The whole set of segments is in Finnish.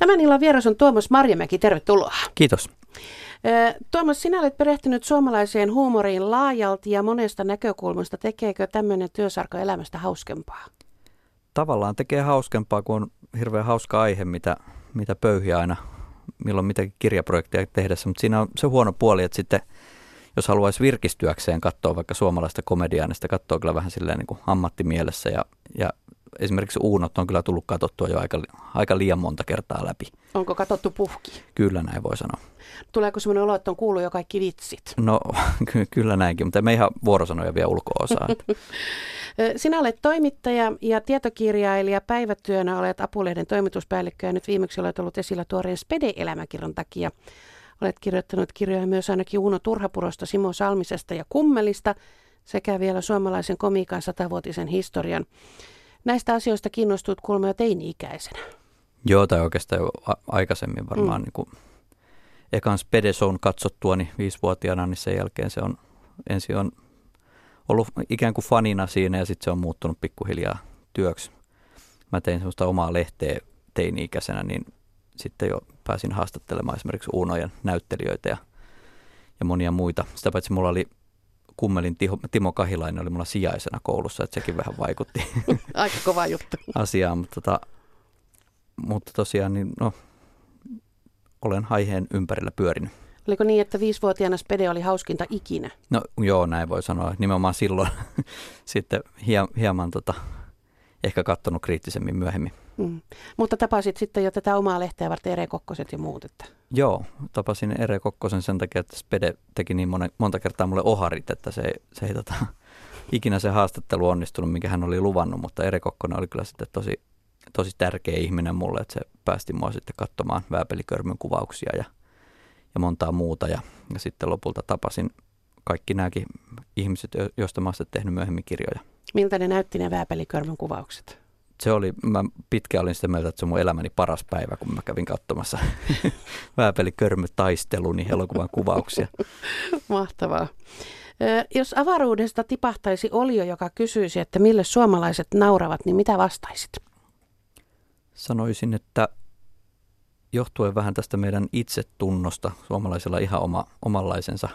Tämän illan vieras on Tuomas Marjamäki, tervetuloa. Kiitos. Tuomas, sinä olet perehtynyt suomalaiseen huumoriin laajalti ja monesta näkökulmasta. Tekeekö tämmöinen työsarka elämästä hauskempaa? Tavallaan tekee hauskempaa, kun on hirveän hauska aihe, mitä, mitä pöyhiä aina milloin mitäkin kirjaprojekteja tehdessä, mutta siinä on se huono puoli, että sitten jos haluaisi virkistyäkseen katsoa vaikka suomalaista komediaa, niin sitä katsoo kyllä vähän silleen niin kuin ammattimielessä ja, ja esimerkiksi Uunot on kyllä tullut katsottua jo aika, aika liian monta kertaa läpi. Onko katsottu puhki? Kyllä näin voi sanoa. Tuleeko sellainen olo, että on kuullut jo kaikki vitsit? No ky- kyllä näinkin, mutta me ihan vuorosanoja vielä ulko-osaa. Sinä olet toimittaja ja tietokirjailija. Päivätyönä olet Apulehden toimituspäällikkö ja nyt viimeksi olet ollut esillä tuoreen Spede-elämäkirjan takia. Olet kirjoittanut kirjoja myös ainakin Uno Turhapurosta, Simo Salmisesta ja Kummelista sekä vielä suomalaisen komiikan satavuotisen historian. Näistä asioista kiinnostut kuulemma jo teini-ikäisenä. Joo, tai oikeastaan jo a- aikaisemmin varmaan. Mm. Niin kuin ekan Spedezone katsottua niin viisivuotiaana, niin sen jälkeen se on ensin on ollut ikään kuin fanina siinä ja sitten se on muuttunut pikkuhiljaa työksi. Mä tein semmoista omaa lehteä teini-ikäisenä, niin sitten jo pääsin haastattelemaan esimerkiksi Uunojen näyttelijöitä ja, ja monia muita. Sitä paitsi mulla oli kummelin Timo Kahilainen oli mulla sijaisena koulussa, että sekin vähän vaikutti. Aika kova juttu. asiaan, mutta, tota, mutta tosiaan niin, no, olen aiheen ympärillä pyörinyt. Oliko niin, että viisivuotiaana Spede oli hauskinta ikinä? No joo, näin voi sanoa. Nimenomaan silloin sitten hieman tota, ehkä katsonut kriittisemmin myöhemmin. Mm. Mutta tapasit sitten jo tätä omaa lehteä varten Ere Kokkoset ja muut? Että... Joo, tapasin Ere Kokkosen sen takia, että Spede teki niin monen, monta kertaa mulle oharit, että se, se ei tota, ikinä se haastattelu onnistunut, minkä hän oli luvannut, mutta Ere Kokkonen oli kyllä sitten tosi, tosi tärkeä ihminen mulle, että se päästi mua sitten katsomaan vääpelikörmyn kuvauksia ja, ja montaa muuta ja, ja sitten lopulta tapasin kaikki nämäkin ihmiset, joista mä olen tehnyt myöhemmin kirjoja. Miltä ne näytti ne vääpelikörmyn kuvaukset? Se oli, mä pitkään olin sitä mieltä, että se on mun elämäni paras päivä, kun mä kävin katsomassa vääpelikörmytaisteluni elokuvan kuvauksia. Mahtavaa. Jos avaruudesta tipahtaisi olio, joka kysyisi, että mille suomalaiset nauravat, niin mitä vastaisit? Sanoisin, että johtuen vähän tästä meidän itsetunnosta, suomalaisilla ihan oma, omanlaisensa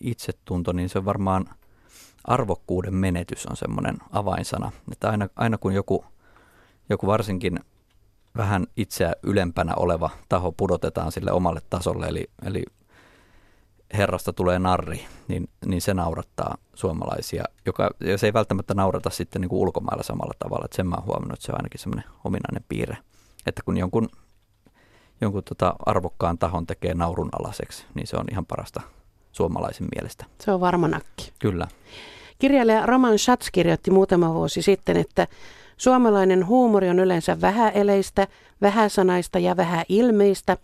itsetunto, niin se varmaan arvokkuuden menetys on semmoinen avainsana. Että aina, aina kun joku, joku varsinkin vähän itseä ylempänä oleva taho pudotetaan sille omalle tasolle, eli, eli herrasta tulee narri, niin, niin se naurattaa suomalaisia, joka, ja se ei välttämättä naurata sitten niin kuin ulkomailla samalla tavalla, että sen mä oon huomannut, että se on ainakin semmoinen ominainen piirre, että kun jonkun, jonkun tota arvokkaan tahon tekee naurun alaseksi, niin se on ihan parasta suomalaisen mielestä. Se on varma nakki. Kyllä. Kirjailija Roman Schatz kirjoitti muutama vuosi sitten, että suomalainen huumori on yleensä vähäeleistä, vähäsanaista ja vähäilmeistä,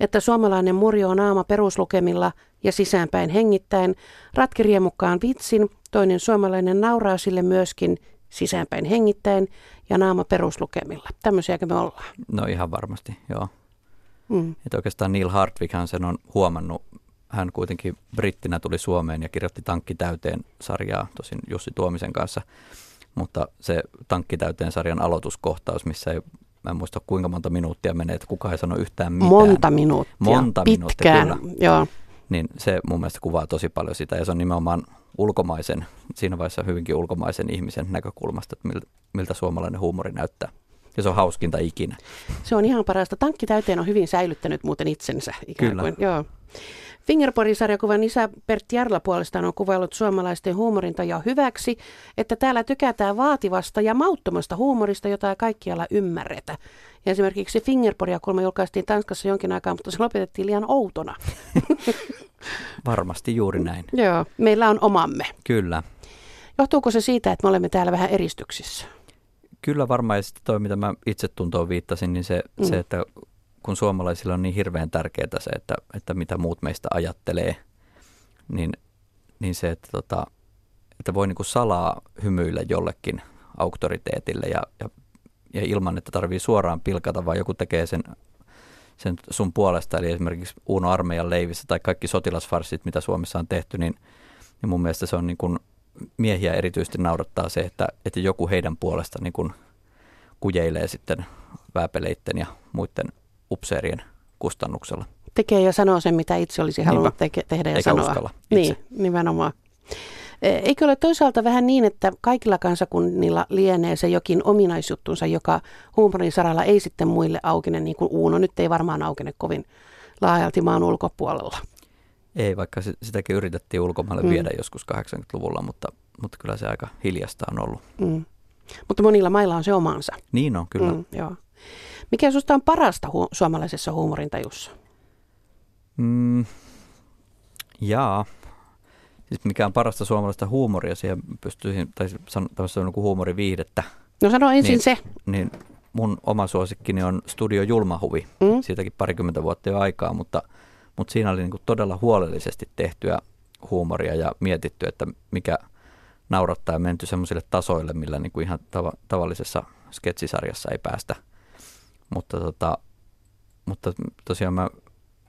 että suomalainen murjo on aama peruslukemilla ja sisäänpäin hengittäen, ratkiriemukkaan vitsin, toinen suomalainen nauraa sille myöskin sisäänpäin hengittäen ja naama peruslukemilla. Tämmöisiäkö me ollaan? No ihan varmasti, joo. Mm. Että oikeastaan Neil Hartwighan sen on huomannut hän kuitenkin brittinä tuli Suomeen ja kirjoitti Tankki täyteen sarjaa, tosin Jussi Tuomisen kanssa, mutta se Tankki täyteen sarjan aloituskohtaus, missä ei Mä en muista kuinka monta minuuttia menee, että kukaan ei sano yhtään mitään. Monta minuuttia. Monta Pitkään, minuuttia, kyllä. Joo. Niin se mun mielestä kuvaa tosi paljon sitä ja se on nimenomaan ulkomaisen, siinä vaiheessa hyvinkin ulkomaisen ihmisen näkökulmasta, että miltä, miltä suomalainen huumori näyttää. Ja se on hauskinta ikinä. Se on ihan parasta. Tankki täyteen on hyvin säilyttänyt muuten itsensä ikään Kyllä. kuin. Joo. Fingerboardin-sarjakuvan isä Pertti Jarla puolestaan on kuvaillut suomalaisten huumorintajaa hyväksi, että täällä tykätään vaativasta ja mauttomasta huumorista, jota ei kaikkialla ymmärretä. Ja esimerkiksi Fingerboardia kolme julkaistiin Tanskassa jonkin aikaa, mutta se lopetettiin liian outona. Varmasti juuri näin. Joo, meillä on omamme. Kyllä. Johtuuko se siitä, että me olemme täällä vähän eristyksissä? Kyllä varmaan, ja sitten toi, mitä mä itse tuntoon viittasin, niin se, mm. se että kun suomalaisilla on niin hirveän tärkeää se, että, että mitä muut meistä ajattelee, niin, niin se, että, tota, että voi niin kuin salaa hymyillä jollekin auktoriteetille ja, ja, ja ilman, että tarvii suoraan pilkata, vaan joku tekee sen, sen sun puolesta. Eli esimerkiksi Uno Armeijan leivissä tai kaikki sotilasfarssit, mitä Suomessa on tehty, niin, niin mun mielestä se on niin kuin miehiä erityisesti naurattaa se, että, että joku heidän puolesta niin kuin kujeilee sitten vääpeleitten ja muiden upseerien kustannuksella. Tekee ja sanoo sen, mitä itse olisi halunnut teke- tehdä ja Eikä sanoa. uskalla Niin, itse. nimenomaan. E, Eikö ole toisaalta vähän niin, että kaikilla kansakunnilla lienee se jokin ominaisjuttunsa, joka huumorin saralla ei sitten muille aukene, niin kuin Uuno nyt ei varmaan aukene kovin laajalti maan ulkopuolella. Ei, vaikka sitäkin yritettiin ulkomaille Mm. viedä joskus 80-luvulla, mutta, mutta kyllä se aika hiljasta on ollut. Mm. Mutta monilla mailla on se omansa. Niin on, kyllä. Mm, joo. Mikä susta on parasta hu- suomalaisessa huumorintajussa? Mm, jaa. Siis mikä on parasta suomalaista huumoria, siihen pystyisin, tai tämmöistä niin kuin huumoriviihdettä, No sano ensin Niin. se. niin mun oma suosikkini on Studio Julmahuvi. Mm? Siitäkin parikymmentä vuotta jo aikaa, mutta, mutta siinä oli niin kuin todella huolellisesti tehtyä huumoria ja mietitty, että mikä naurattaa ja menty semmoisille tasoille, millä niin kuin ihan tava, tavallisessa sketsisarjassa ei päästä. Mutta, tota, mutta tosiaan mä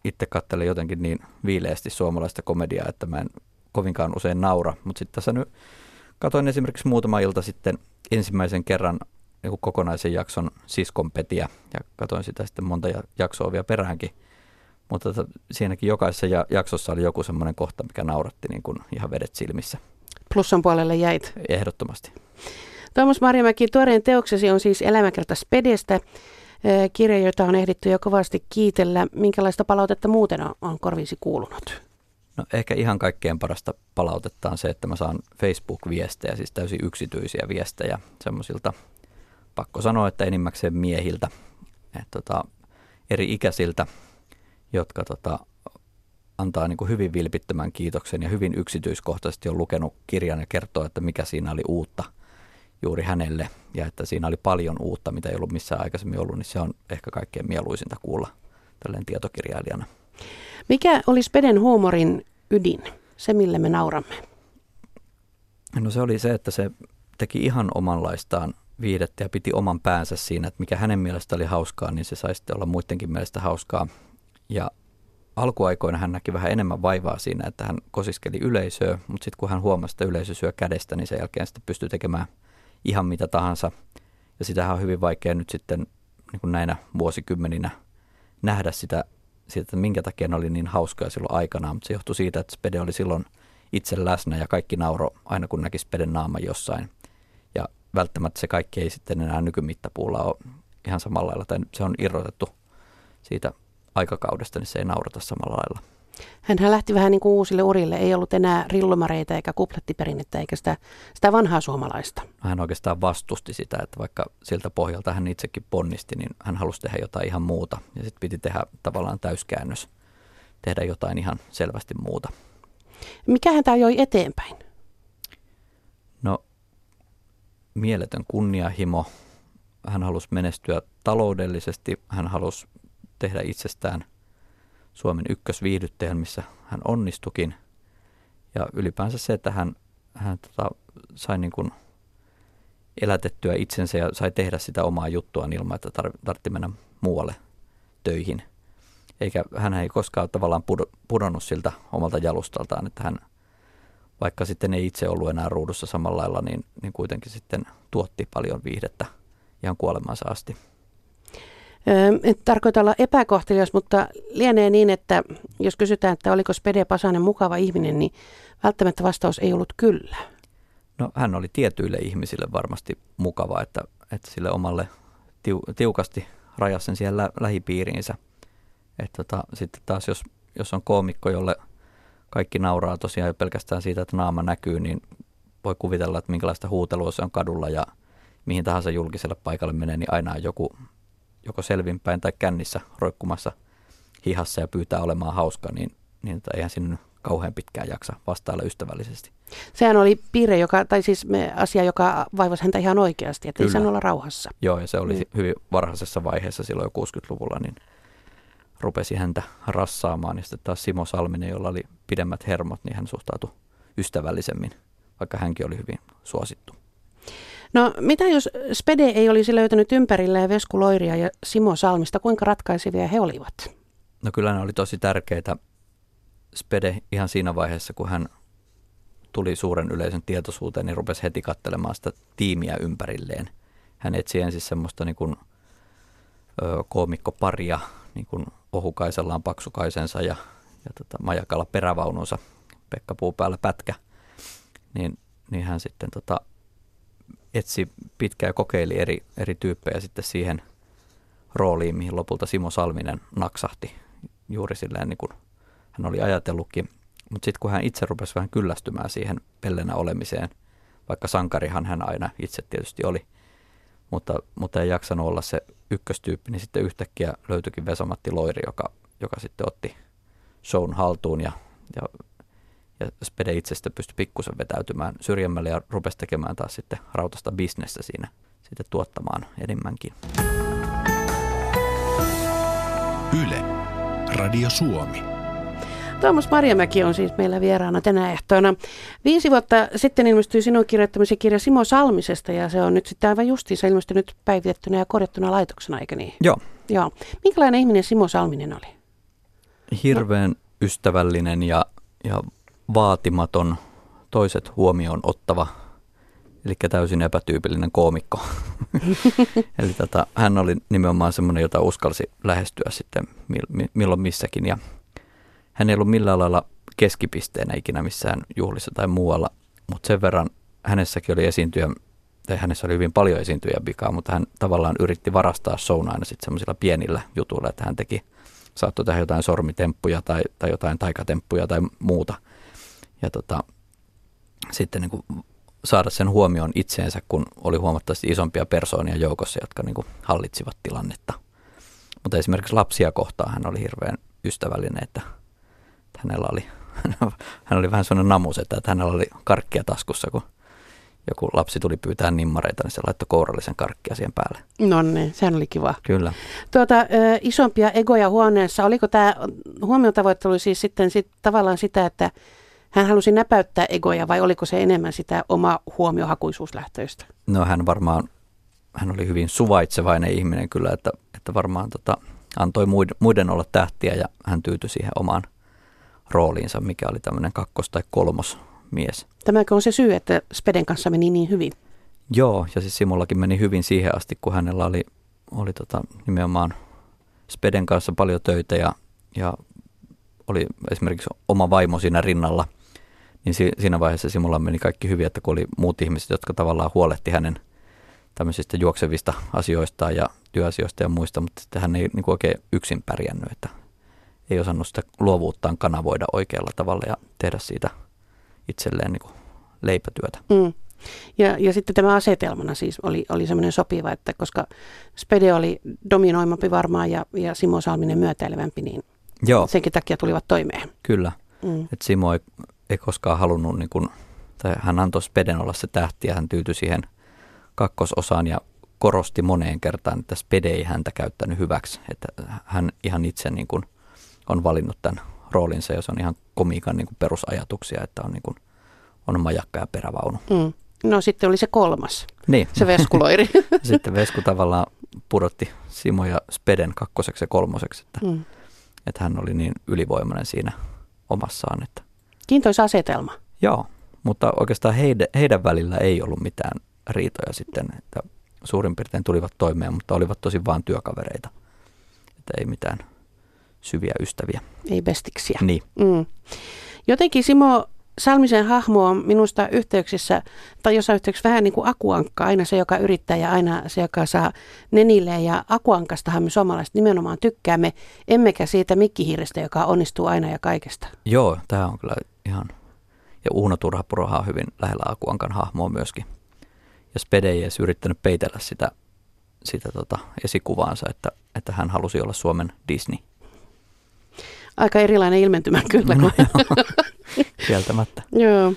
itse katselen jotenkin niin viileästi suomalaista komediaa, että mä en kovinkaan usein naura. Mutta sitten tässä nyt katoin esimerkiksi muutama ilta sitten ensimmäisen kerran joku kokonaisen jakson siskonpetiä ja katoin sitä sitten monta ja- jaksoa vielä peräänkin. Mutta tota, siinäkin jokaisessa ja- jaksossa oli joku semmoinen kohta, mikä nauratti niin kuin ihan vedet silmissä. Plussan puolelle jäit. Ehdottomasti. Tuomas Marjamäki, tuoreen teoksesi on siis Elämäkerta Spedestä, kirja, jota on ehditty jo kovasti kiitellä. Minkälaista palautetta muuten on, korviisi kuulunut? No ehkä ihan kaikkein parasta palautetta on se, että mä saan Facebook-viestejä, siis täysin yksityisiä viestejä semmoisilta, pakko sanoa, että enimmäkseen miehiltä, et tota, eri ikäisiltä, jotka tota, antaa niin kuin hyvin vilpittömän kiitoksen ja hyvin yksityiskohtaisesti on lukenut kirjan ja kertoo, että mikä siinä oli uutta juuri hänelle ja että siinä oli paljon uutta, mitä ei ollut missään aikaisemmin ollut, niin se on ehkä kaikkein mieluisinta kuulla tälleen tietokirjailijana. Mikä oli Speden huumorin ydin? Se, millä me nauramme. No se oli se, että se teki ihan omanlaistaan viihdettä ja piti oman päänsä siinä, että mikä hänen mielestä oli hauskaa, niin se sai sitten olla muidenkin mielestä hauskaa. Ja alkuaikoina hän näki vähän enemmän vaivaa siinä, että hän kosiskeli yleisöä, mutta sitten kun hän huomasi, että yleisö syö kädestä, niin sen jälkeen sitten pystyi tekemään ihan mitä tahansa. Ja sitähän on hyvin vaikea nyt sitten niin kuin näinä vuosikymmeninä nähdä sitä, sitä, että minkä takia ne oli niin hauskoja silloin aikanaan, mutta se johtui siitä, että Spede oli silloin itse läsnä ja kaikki nauro aina kun näki Speden naama jossain. Ja välttämättä se kaikki ei sitten enää nykymittapuulla ole ihan samalla lailla, tai se on irrotettu siitä aikakaudesta, niin se ei naurata samalla lailla. Hänhän lähti vähän niin kuin uusille urille. Ei ollut enää rillumareita eikä kuplettiperinnettä eikä sitä, sitä vanhaa suomalaista. Hän oikeastaan vastusti sitä, että vaikka siltä pohjalta hän itsekin ponnisti, niin hän halusi tehdä jotain ihan muuta. Ja sitten piti tehdä tavallaan täyskäännös, tehdä jotain ihan selvästi muuta. Mikä häntä ajoi eteenpäin? No, mieletön kunnianhimo. Hän halusi menestyä taloudellisesti. Hän halusi tehdä itsestään Suomen ykkösviihdyttäjän, missä hän onnistukin. Ja ylipäänsä se, että hän, hän tota, sai niin kuin elätettyä itsensä ja sai tehdä sitä omaa juttuaan ilman, että tar- tarvitsi mennä muualle töihin. Eikä hän ei koskaan tavallaan pudo- pudonnut siltä omalta jalustaltaan, että hän vaikka sitten ei itse ollut enää ruudussa samalla lailla, niin, niin kuitenkin sitten tuotti paljon viihdettä ihan kuolemansa asti. En tarkoita olla epäkohtelias, mutta lienee niin, että jos kysytään, että oliko Spede Pasanen mukava ihminen, niin välttämättä vastaus ei ollut kyllä. No hän oli tietyille ihmisille varmasti mukava, että, että sille omalle tiu, tiukasti rajasi sen siihen lä, lähipiiriinsä. Että tota, sitten taas jos, jos on koomikko, jolle kaikki nauraa tosiaan jo pelkästään siitä, että naama näkyy, niin voi kuvitella, että minkälaista huutelua se on kadulla ja mihin tahansa julkiselle paikalle menee, niin aina on joku joko selvinpäin tai kännissä roikkumassa hihassa ja pyytää olemaan hauska, niin, niin että eihän sinne kauhean pitkään jaksa vastailla ystävällisesti. Sehän oli piirre, joka, tai siis me, asia, joka vaivasi häntä ihan oikeasti, että ei Kyllä. saanut olla rauhassa. Joo, ja se oli mm. hyvin varhaisessa vaiheessa silloin jo 60-luvulla, niin rupesi häntä rassaamaan. Ja sitten taas Simo Salminen, jolla oli pidemmät hermot, niin hän suhtautui ystävällisemmin, vaikka hänkin oli hyvin suosittu. No mitä jos Spede ei olisi löytänyt ympärilleen Vesku Loiria ja Simo Salmista, kuinka ratkaisevia he olivat? No kyllä ne oli tosi tärkeitä Spede ihan siinä vaiheessa, kun hän tuli suuren yleisön tietoisuuteen, niin rupesi heti katselemaan sitä tiimiä ympärilleen. Hän etsi ensin semmoista niin kuin, ö, koomikkoparia niin kuin ohukaisellaan paksukaisensa ja, ja tota, majakalla perävaununsa, Pekka Puupäällä pätkä, niin, niin hän sitten tota, etsi pitkään ja kokeili eri, eri tyyppejä sitten siihen rooliin, mihin lopulta Simo Salminen naksahti juuri silleen niin kuin hän oli ajatellutkin. Mutta sitten kun hän itse rupesi vähän kyllästymään siihen pellenä olemiseen, vaikka sankarihan hän aina itse tietysti oli, mutta, mutta ei jaksanut olla se ykköstyyppi, niin sitten yhtäkkiä löytyikin Vesamatti Loiri, joka, joka sitten otti shown haltuun ja, ja, ja Spede itsestä pystyi pikkusen vetäytymään syrjemmälle ja rupesi tekemään taas sitten rautasta bisnestä siinä sitten tuottamaan enemmänkin. Yle, Radio Suomi. Tuomas Marjamäki on siis meillä vieraana tänä ehtoona. Viisi vuotta sitten ilmestyi sinun kirjoittamisen kirja Simo Salmisesta ja se on nyt sitten aivan justiinsa ilmestynyt päivitettynä ja korjattuna laitoksena, eikö niin? Joo. Joo. Minkälainen ihminen Simo Salminen oli? Hirveän no. ystävällinen ja, ja vaatimaton, toiset huomioon ottava, eli täysin epätyypillinen koomikko. eli tota, hän oli nimenomaan semmoinen, jota uskalsi lähestyä sitten milloin missäkin ja hän ei ollut millään lailla keskipisteenä ikinä missään juhlissa tai muualla, mutta sen verran hänessäkin oli esiintyjä, tai hänessä oli hyvin paljon esiintyjä vikaa, mutta hän tavallaan yritti varastaa shown aina sitten semmoisilla pienillä jutuilla, että hän teki, saattoi tehdä jotain sormitemppuja tai, tai jotain taikatemppuja tai muuta. Ja tota, sitten niin kuin saada sen huomioon itseensä, kun oli huomattavasti isompia persoonia joukossa, jotka niin kuin hallitsivat tilannetta. Mutta esimerkiksi lapsia kohtaan hän oli hirveän ystävällinen, että hänellä oli, hän oli vähän sellainen namus, että hänellä oli karkkia taskussa, kun joku lapsi tuli pyytää nimmareita, niin se laittoi kourallisen karkkia siihen päälle. No niin, sehän oli kiva. Kyllä. Tuota, isompia egoja huoneessa, oliko tämä huomiotavoittelu siis sitten sit, tavallaan sitä, että hän halusi näpäyttää egoja vai oliko se enemmän sitä oma huomiohakuisuuslähtöistä? No hän varmaan, hän oli hyvin suvaitsevainen ihminen kyllä, että, että varmaan tota, antoi muiden, muiden olla tähtiä ja hän tyytyi siihen omaan rooliinsa, mikä oli tämmöinen kakkos- tai kolmos mies. Tämäkö on se syy, että Speden kanssa meni niin hyvin? Joo, ja siis Simollakin meni hyvin siihen asti, kun hänellä oli, oli tota, nimenomaan Speden kanssa paljon töitä ja, ja oli esimerkiksi oma vaimo siinä rinnalla, niin si, siinä vaiheessa Simolla meni kaikki hyvin, että kun oli muut ihmiset, jotka tavallaan huolehti hänen tämmöisistä juoksevista asioista ja työasioista ja muista, mutta sitten hän ei niin kuin oikein yksin pärjännyt, että ei osannut sitä luovuuttaan kanavoida oikealla tavalla ja tehdä siitä itselleen niin kuin leipätyötä. Mm. Ja, ja sitten tämä asetelmana siis oli, oli semmoinen sopiva, että koska Spede oli dominoimampi varmaan ja, ja Simo Salminen myötäilevämpi, niin Joo. senkin takia tulivat toimeen. Kyllä. Mm. Et Simo ei, ei koskaan halunnut, niin kuin, tai hän antoi Speden olla se tähti ja hän tyytyi siihen kakkososaan ja korosti moneen kertaan, että Spede ei häntä käyttänyt hyväksi. Että hän ihan itse niin kuin on valinnut tämän roolinsa ja se on ihan komiikan niin kuin perusajatuksia, että on, niin kuin, on majakka ja perävaunu. Mm. No sitten oli se kolmas, niin. se veskuloiri. sitten Vesku tavallaan pudotti Simo ja Speden kakkoseksi ja kolmoseksi, että, mm. että hän oli niin ylivoimainen siinä omassaan. Että. Kiintoisa asetelma. Joo, mutta oikeastaan heidän, heidän välillä ei ollut mitään riitoja sitten, että suurin piirtein tulivat toimeen, mutta olivat tosi vain työkavereita, että ei mitään syviä ystäviä. Ei bestiksiä. Niin. Mm. Jotenkin Simo Salmisen hahmo on minusta yhteyksissä, tai jossain yhteyksissä vähän niin kuin akuankka, aina se, joka yrittää ja aina se, joka saa nenille. Ja akuankastahan me suomalaiset nimenomaan tykkäämme, emmekä siitä mikkihiirestä, joka onnistuu aina ja kaikesta. Joo, tämä on kyllä ihan, ja Uuno Turhapuroha on hyvin lähellä akuankan hahmoa myöskin. Ja Spede ei edes yrittänyt peitellä sitä, sitä tota esikuvaansa, että, että hän halusi olla Suomen Disney aika erilainen ilmentymä kyllä. No, kieltämättä. joo.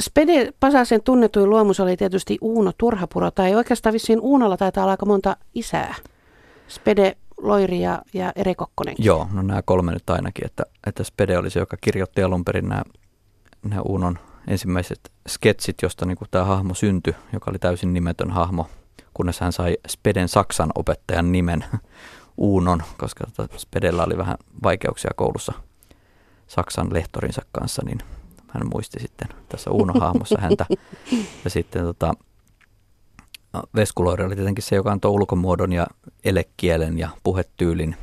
Spede Pasasen tunnetuin luomus oli tietysti Uuno Turhapuro, tai oikeastaan vissiin Uunolla taitaa olla aika monta isää. Spede, Loiri ja, ja Ere Kokkonen. Joo, no nämä kolme nyt ainakin, että, että Spede oli se, joka kirjoitti alun perin nämä, nämä Uunon ensimmäiset sketsit, josta niin tämä hahmo syntyi, joka oli täysin nimetön hahmo, kunnes hän sai Speden Saksan opettajan nimen Uunon, koska tota Spedellä oli vähän vaikeuksia koulussa Saksan lehtorinsa kanssa, niin hän muisti sitten tässä Uuno-hahmossa häntä. Ja sitten tota, Veskuloiri oli tietenkin se, joka antoi ulkomuodon ja elekielen ja puhetyylin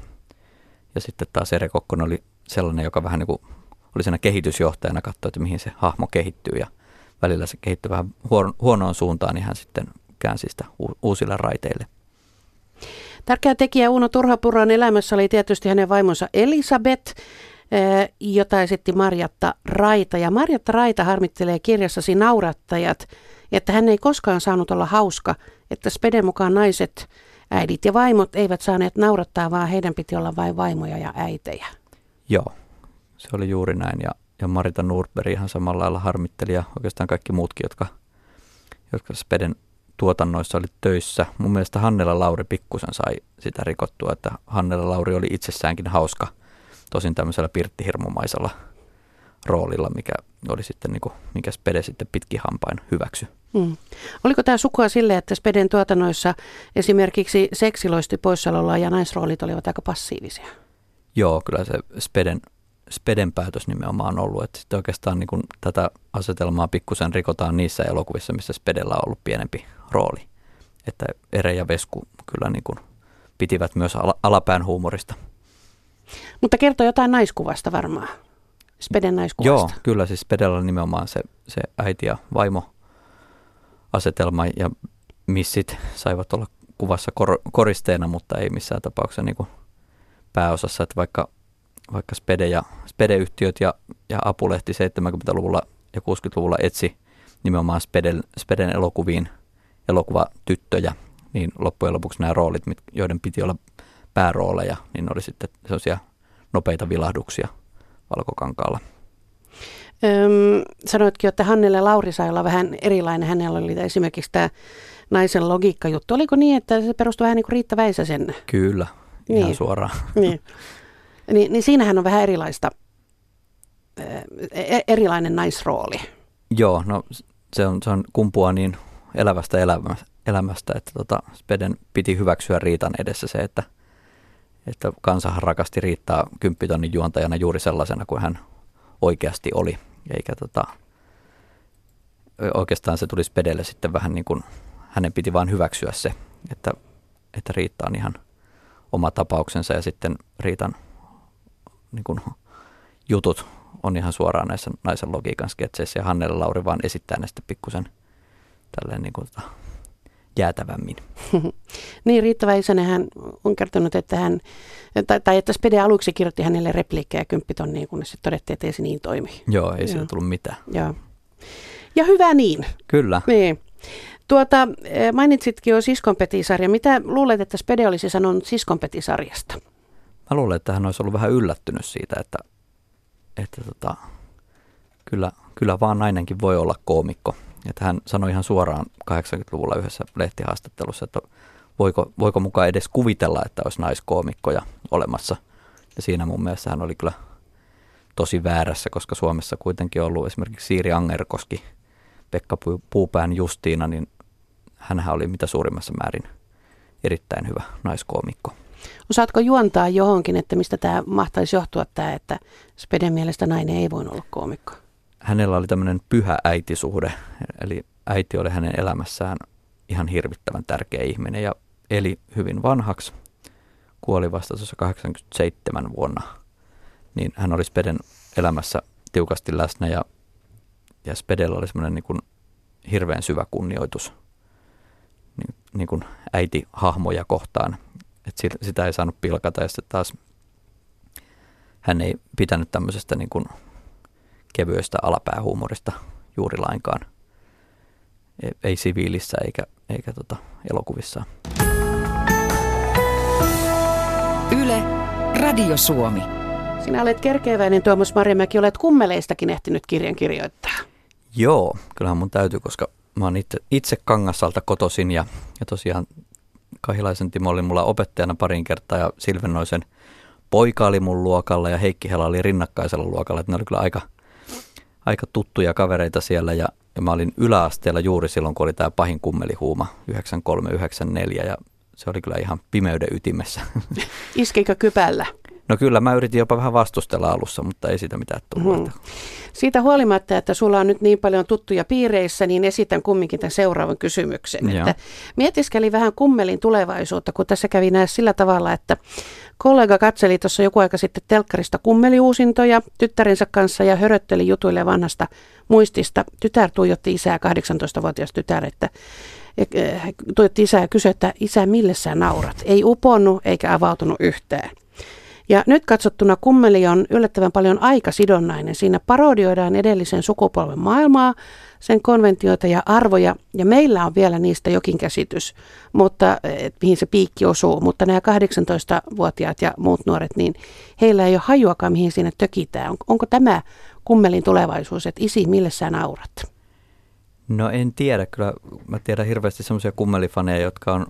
Ja sitten taas Ere Kokkonen oli sellainen, joka vähän niin kuin oli siinä kehitysjohtajana, katsoi, että mihin se hahmo kehittyy ja välillä se kehittyi vähän huonoon suuntaan, niin hän sitten käänsi sitä uusille raiteille. Tärkeä tekijä Uno Turhapuron elämässä oli tietysti hänen vaimonsa Elisabeth, eh, jota esitti Marjatta Raita. Ja Marjatta Raita harmittelee kirjassasi naurattajat, että hän ei koskaan saanut olla hauska, että Speden mukaan naiset, äidit ja vaimot eivät saaneet naurattaa, vaan heidän piti olla vain vaimoja ja äitejä. Joo, se oli juuri näin. Ja, ja Marita Nordberg ihan samalla lailla harmitteli ja oikeastaan kaikki muutkin, jotka, jotka Speden tuotannoissa oli töissä. Mun mielestä Hannela Lauri pikkusen sai sitä rikottua, että Hannela Lauri oli itsessäänkin hauska, tosin tämmöisellä pirttihirmumaisella roolilla, mikä oli sitten niin kuin, mikä Spede sitten pitkin hampain hyväksy. Hmm. Oliko tämä sukua sille, että Speden tuotannoissa esimerkiksi seksiloisti poissaololla ja naisroolit olivat aika passiivisia? Joo, kyllä se Speden, Speden päätös nimenomaan on ollut, että sitten oikeastaan niin kuin tätä asetelmaa pikkusen rikotaan niissä elokuvissa, missä Spedellä on ollut pienempi rooli. Että Ere ja Vesku kyllä niin kuin pitivät myös alapään huumorista. Mutta kertoo jotain naiskuvasta varmaan. Speden. Joo, kyllä siis Spedellä on nimenomaan se, se äiti ja vaimo asetelma ja missit saivat olla kuvassa kor, koristeena, mutta ei missään tapauksessa niin kuin pääosassa, että vaikka, vaikka Spede ja, Spede-yhtiöt ja, ja Apulehti 70-luvulla ja 60-luvulla etsi nimenomaan Speden, Speden elokuviin elokuvatyttöjä, niin loppujen lopuksi nämä roolit, joiden piti olla päärooleja, niin oli sitten sellaisia nopeita vilahduksia valkokankaalla. Öm, sanoitkin, että Hannelle Lauri sai olla vähän erilainen. Hänellä oli esimerkiksi tämä naisen logiikkajuttu. Oliko niin, että se perustui vähän niin kuin Riitta Väisäsen? Kyllä, ihan niin. suoraan. Niin. Ni, niin siinähän on vähän erilaista, e, erilainen naisrooli. Joo, no se on, se on kumpua niin elävästä elämästä, että tota, Speden piti hyväksyä Riitan edessä se, että, että kansahan rakasti Riittaa kymppitonnin juontajana juuri sellaisena kuin hän oikeasti oli. Eikä tota, oikeastaan se tuli Spedelle sitten vähän niin kuin, hänen piti vain hyväksyä se, että, että Riitta on ihan oma tapauksensa ja sitten Riitan niin kuin, jutut on ihan suoraan näissä naisen logiikan sketseissä ja Hannele Lauri vaan esittää sitten pikkusen – tälleen niin kuin, tota, jäätävämmin. niin, Riitta Väisänen hän on kertonut, että hän, tai, tai että Spede aluksi kirjoitti hänelle repliikkejä kymppitonniin, kunnes sitten todettiin, että ei se niin toimi. Joo, ei siitä tullut mitään. Joo. Ja hyvä niin. Kyllä. Niin. Tuota, eh, mainitsitkin jo Siskonpetisarja. Mitä luulet, että Spede olisi sanonut Siskonpetisarjasta? Mä luulen, että hän olisi ollut vähän yllättynyt siitä, että, että tota, kyllä, kyllä vaan nainenkin voi olla koomikko. Että hän sanoi ihan suoraan 80-luvulla yhdessä lehtihaastattelussa, että voiko, voiko mukaan edes kuvitella, että olisi naiskoomikkoja olemassa. Ja siinä mun mielestä hän oli kyllä tosi väärässä, koska Suomessa kuitenkin on ollut esimerkiksi Siiri Angerkoski, Pekka Puupään Justiina, niin hän oli mitä suurimmassa määrin erittäin hyvä naiskoomikko. Osaatko juontaa johonkin, että mistä tämä mahtaisi johtua tämä, että Speden mielestä nainen ei voinut olla koomikko? Hänellä oli tämmöinen pyhä äitisuhde, eli äiti oli hänen elämässään ihan hirvittävän tärkeä ihminen ja eli hyvin vanhaksi, kuoli vasta tuossa 87 vuonna, niin hän oli Speden elämässä tiukasti läsnä ja, ja Spedellä oli semmoinen niin hirveän syvä kunnioitus niin, niin kuin äiti-hahmoja kohtaan, että sitä ei saanut pilkata ja sitten taas hän ei pitänyt tämmöisestä niin kuin kevyestä alapäähuumorista juuri lainkaan. Ei, ei siviilissä eikä, eikä tota elokuvissa. Yle, Radio Suomi. Sinä olet kerkeäväinen Tuomas Marjamäki, olet kummeleistakin ehtinyt kirjan kirjoittaa. Joo, kyllähän mun täytyy, koska mä oon itse, itse Kangasalta kotosin ja, ja tosiaan Kahilaisen Timo oli mulla opettajana parin kertaa ja Silvennoisen poika oli mun luokalla ja Heikki Hela oli rinnakkaisella luokalla, että ne oli kyllä aika – aika tuttuja kavereita siellä ja, ja mä olin yläasteella juuri silloin, kun oli tämä pahin kummelihuuma 93-94 ja se oli kyllä ihan pimeyden ytimessä. Iskikö kypällä? No kyllä, mä yritin jopa vähän vastustella alussa, mutta ei siitä mitään tullut. Hmm. Siitä huolimatta, että sulla on nyt niin paljon tuttuja piireissä, niin esitän kumminkin tämän seuraavan kysymyksen. Että mietiskeli vähän kummelin tulevaisuutta, kun tässä kävi näin sillä tavalla, että kollega katseli tuossa joku aika sitten telkkarista kummeliuusintoja tyttärensä kanssa ja hörötteli jutuille vanhasta muistista. Tytär tuijotti isää, 18-vuotias tytär, että tuijotti isää ja kysyi, että isä, mille sä naurat? Ei uponnut eikä avautunut yhtään. Ja nyt katsottuna kummeli on yllättävän paljon aikasidonnainen. Siinä parodioidaan edellisen sukupolven maailmaa, sen konventioita ja arvoja, ja meillä on vielä niistä jokin käsitys, mutta et, mihin se piikki osuu. Mutta nämä 18-vuotiaat ja muut nuoret, niin heillä ei ole hajuakaan, mihin siinä tökitään. On, onko tämä kummelin tulevaisuus, että isi, mille sä naurat? No en tiedä, kyllä mä tiedän hirveästi semmoisia kummelifaneja, jotka on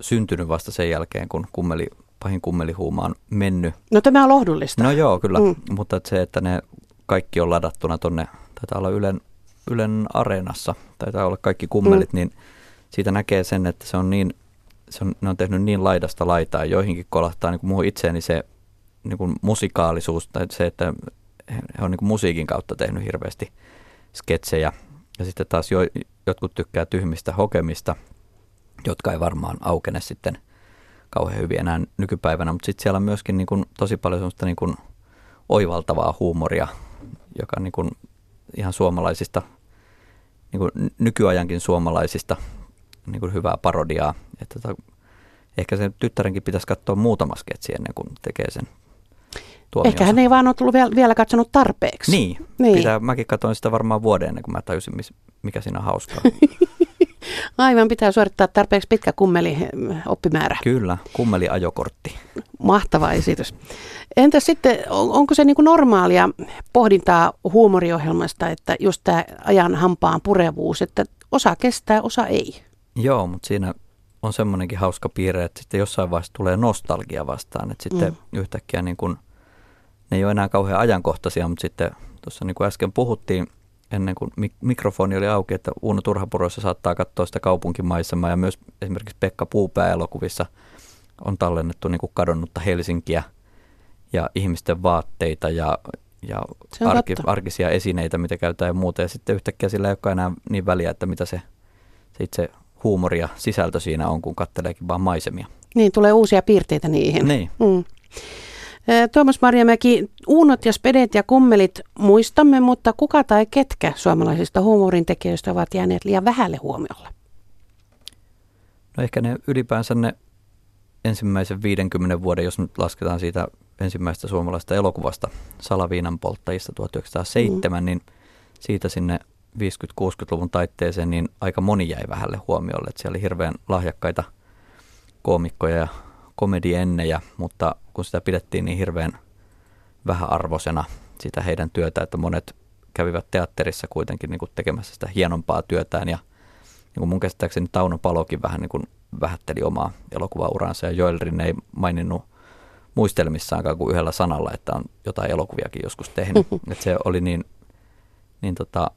syntynyt vasta sen jälkeen, kun kummeli pahin kummelihuuma on mennyt. No tämä on lohdullista. No joo, kyllä. Mm. Mutta että se, että ne kaikki on ladattuna tonne, taitaa olla Ylen, Ylen areenassa, taitaa olla kaikki kummelit, mm. niin siitä näkee sen, että se on niin, se on, ne on tehnyt niin laidasta laitaa, joihinkin kolahtaa niin kuin muuhun itseeni se niin kuin musikaalisuus, tai se, että he on niin kuin musiikin kautta tehnyt hirveästi sketsejä. Ja sitten taas jo, jotkut tykkää tyhmistä hokemista, jotka ei varmaan aukene sitten – kauhean hyviä enää nykypäivänä, mutta sitten siellä on myöskin niin kuin tosi paljon semmoista niin kuin oivaltavaa huumoria, joka niin kuin ihan suomalaisista, niin kuin nykyajankin suomalaisista niin kuin hyvää parodiaa. Että tota, ehkä sen tyttärenkin pitäisi katsoa muutama sketsi ennen kuin tekee sen tuomionsa. Ehkä hän ei vaan ole tullut vielä, vielä katsonut tarpeeksi. Niin, niin. Pitää, mäkin katsoin sitä varmaan vuoden ennen kuin mä tajusin, mikä siinä on hauskaa. Aivan, pitää suorittaa tarpeeksi pitkä kummeli oppimäärä. Kyllä, kummeli ajokortti. Mahtava esitys. Entä sitten, onko se niin kuin normaalia pohdintaa huumoriohjelmasta, että just tämä ajan hampaan purevuus, että osa kestää, osa ei? Joo, mutta siinä on semmoinenkin hauska piirre, että sitten jossain vaiheessa tulee nostalgia vastaan, että sitten mm. yhtäkkiä niin kuin, ne ei ole enää kauhean ajankohtaisia, mutta sitten tuossa niin kuin äsken puhuttiin, ennen kuin mik- mikrofoni oli auki, että Uuno Turhapuroissa saattaa katsoa sitä kaupunkimaisemaa ja myös esimerkiksi Pekka Puupää-elokuvissa on tallennettu niin kuin kadonnutta Helsinkiä ja ihmisten vaatteita ja, ja arki, arkisia esineitä, mitä käytetään ja muuta. Ja sitten yhtäkkiä sillä ei olekaan enää niin väliä, että mitä se, se itse huumori ja sisältö siinä on, kun katseleekin vaan maisemia. Niin, tulee uusia piirteitä niihin. Niin. Mm. Tuomas Marjamäki, uunot ja spedet ja kummelit muistamme, mutta kuka tai ketkä suomalaisista huumorintekijöistä ovat jääneet liian vähälle huomiolle? No ehkä ne ylipäänsä ne ensimmäisen 50 vuoden, jos nyt lasketaan siitä ensimmäisestä suomalaisesta elokuvasta Salaviinan polttajista 1907, mm. niin siitä sinne 50-60-luvun taitteeseen, niin aika moni jäi vähälle huomiolle. Että siellä oli hirveän lahjakkaita koomikkoja ja komediennejä, mutta kun sitä pidettiin niin hirveän vähäarvoisena sitä heidän työtä, että monet kävivät teatterissa kuitenkin niin kuin tekemässä sitä hienompaa työtään ja niin kuin mun käsittääkseni Tauno Palokin vähän niin kuin vähätteli omaa elokuvauransa ja Joel Rinne ei maininnut muistelmissaankaan kuin yhdellä sanalla, että on jotain elokuviakin joskus tehnyt. että se oli niin, niin tota,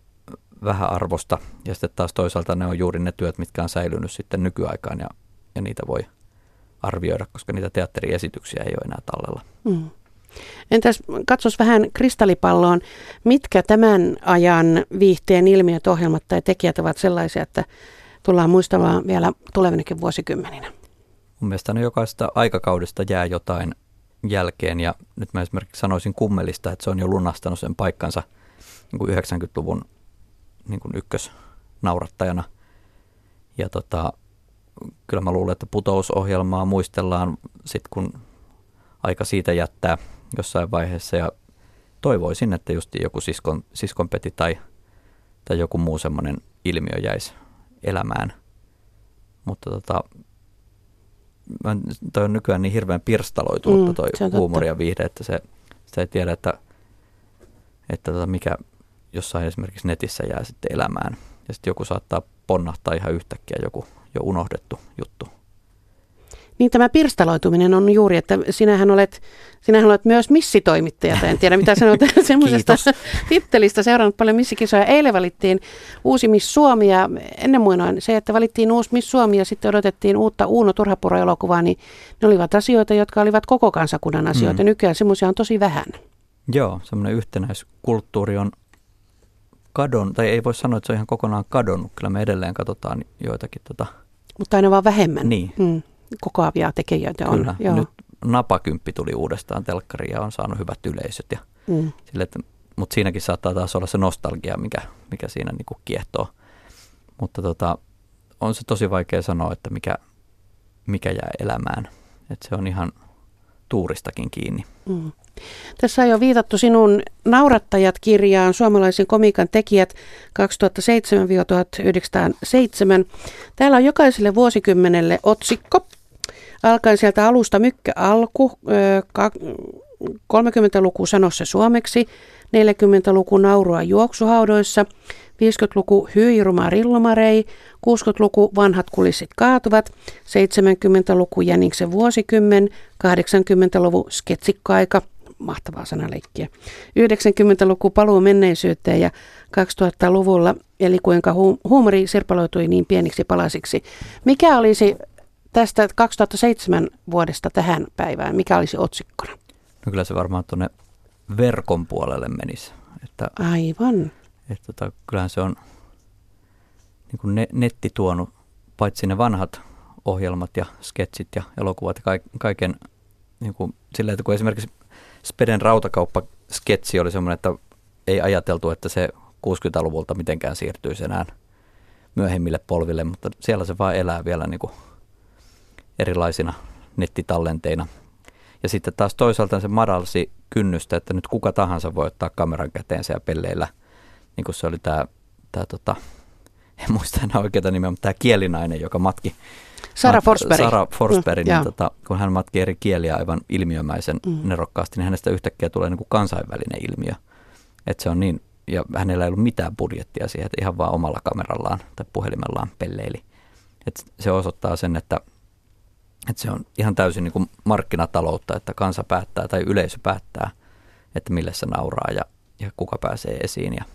vähäarvosta ja sitten taas toisaalta ne on juuri ne työt, mitkä on säilynyt sitten nykyaikaan ja, ja niitä voi arvioida, koska niitä teatteriesityksiä ei ole enää tallella. Mm. Entäs katsos vähän kristallipalloon, mitkä tämän ajan viihteen ilmiöt, ohjelmat tai tekijät ovat sellaisia, että tullaan muistamaan vielä tulevinakin vuosikymmeninä? Mun mielestä ne jokaista aikakaudesta jää jotain jälkeen ja nyt mä esimerkiksi sanoisin kummelista, että se on jo lunastanut sen paikkansa niin kuin 90-luvun niin kuin ykkösnaurattajana. Ja tota, kyllä mä luulen, että putousohjelmaa muistellaan sitten, kun aika siitä jättää jossain vaiheessa ja toivoisin, että just joku siskon, siskonpeti tai, tai joku muu semmoinen ilmiö jäisi elämään. Mutta tota, toi on nykyään niin hirveän pirstaloitunutta mm, toi huumori ja viihde, että se, sitä ei tiedä, että, että tota mikä jossain esimerkiksi netissä jää sitten elämään. Ja sitten joku saattaa ponnahtaa ihan yhtäkkiä joku jo unohdettu juttu. Niin tämä pirstaloituminen on juuri, että sinähän olet, sinähän olet myös missitoimittaja, tai en tiedä mitä sanot semmoisesta tittelistä, seurannut paljon missikisoja. Eilen valittiin uusi Miss Suomi ja ennen muinoin se, että valittiin uusi Miss Suomi ja sitten odotettiin uutta Uuno Turhapuro-elokuvaa, niin ne olivat asioita, jotka olivat koko kansakunnan asioita. Mm. Nykyään semmoisia on tosi vähän. Joo, semmoinen yhtenäiskulttuuri on kadon, tai ei voi sanoa, että se on ihan kokonaan kadonnut. Kyllä me edelleen katsotaan joitakin tota... Mutta aina vaan vähemmän. Niin. Mm kokoavia tekijöitä on. Kyllä, joo. nyt Napakymppi tuli uudestaan telkkariin ja on saanut hyvät yleisöt. Ja mm. sille, että, mutta siinäkin saattaa taas olla se nostalgia, mikä, mikä siinä niin kuin kiehtoo. Mutta tota, on se tosi vaikea sanoa, että mikä, mikä jää elämään. Että se on ihan tuuristakin kiinni. Mm. Tässä on jo viitattu sinun Naurattajat-kirjaan, suomalaisen komiikan tekijät 2007-1907. Täällä on jokaiselle vuosikymmenelle otsikko. Alkaen sieltä alusta mykkä alku, 30-luku sano se suomeksi, 40-luku naurua juoksuhaudoissa, 50-luku hyiruma rillomarei, 60-luku vanhat kulissit kaatuvat, 70-luku jäniksen vuosikymmen, 80-luvu sketsikkoaika, mahtavaa sanaleikkiä, 90-luku paluu menneisyyteen ja 2000-luvulla, eli kuinka hu- huumori sirpaloitui niin pieniksi palasiksi. Mikä olisi tästä 2007 vuodesta tähän päivään, mikä olisi otsikkona? No kyllä se varmaan tuonne verkon puolelle menisi. Että, Aivan. Että tota, kyllähän se on niin kuin ne, netti tuonut paitsi ne vanhat ohjelmat ja sketsit ja elokuvat ja kaiken niin kuin, sillä, että kun esimerkiksi Speden rautakauppa-sketsi oli semmoinen, että ei ajateltu, että se 60-luvulta mitenkään siirtyisi enää myöhemmille polville, mutta siellä se vaan elää vielä niin kuin erilaisina nettitallenteina. Ja sitten taas toisaalta se madalsi kynnystä, että nyt kuka tahansa voi ottaa kameran käteensä ja pelleillä, niin kuin se oli tämä, tämä tota, en muista enää oikeaa nimeä, mutta tämä kielinainen, joka matki Sara Forsberg. Sara Forsberg, mm, niin tota, kun hän matkii eri kieliä aivan ilmiömäisen mm. nerokkaasti, niin hänestä yhtäkkiä tulee niin kuin kansainvälinen ilmiö. Että se on niin, ja hänellä ei ollut mitään budjettia siihen, että ihan vaan omalla kamerallaan tai puhelimellaan pelleili. Et se osoittaa sen, että, että se on ihan täysin niin kuin markkinataloutta, että kansa päättää tai yleisö päättää, että mille se nauraa ja, ja kuka pääsee esiin. Ja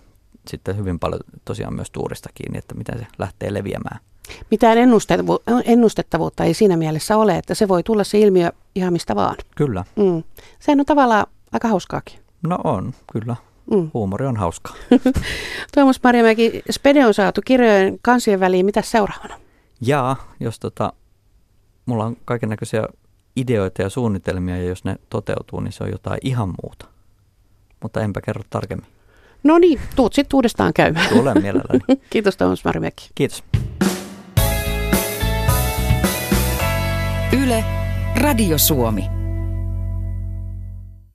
sitten hyvin paljon tosiaan myös tuurista kiinni, että miten se lähtee leviämään. Mitään ennustettavuutta ei siinä mielessä ole, että se voi tulla se ilmiö ihan mistä vaan. Kyllä. Mm. Sehän on tavallaan aika hauskaakin. No on, kyllä. Mm. Huumori on hauskaa. Tuomas Marjamäki, Spede on saatu kirjojen kansien väliin. Mitä seuraavana? Jaa, jos tota, mulla on kaiken näköisiä ideoita ja suunnitelmia ja jos ne toteutuu, niin se on jotain ihan muuta. Mutta enpä kerro tarkemmin. No niin, tuut sitten uudestaan käymään. Tulen mielelläni. Kiitos Tuomas Marjamäki. Kiitos. Yle, Radio Suomi.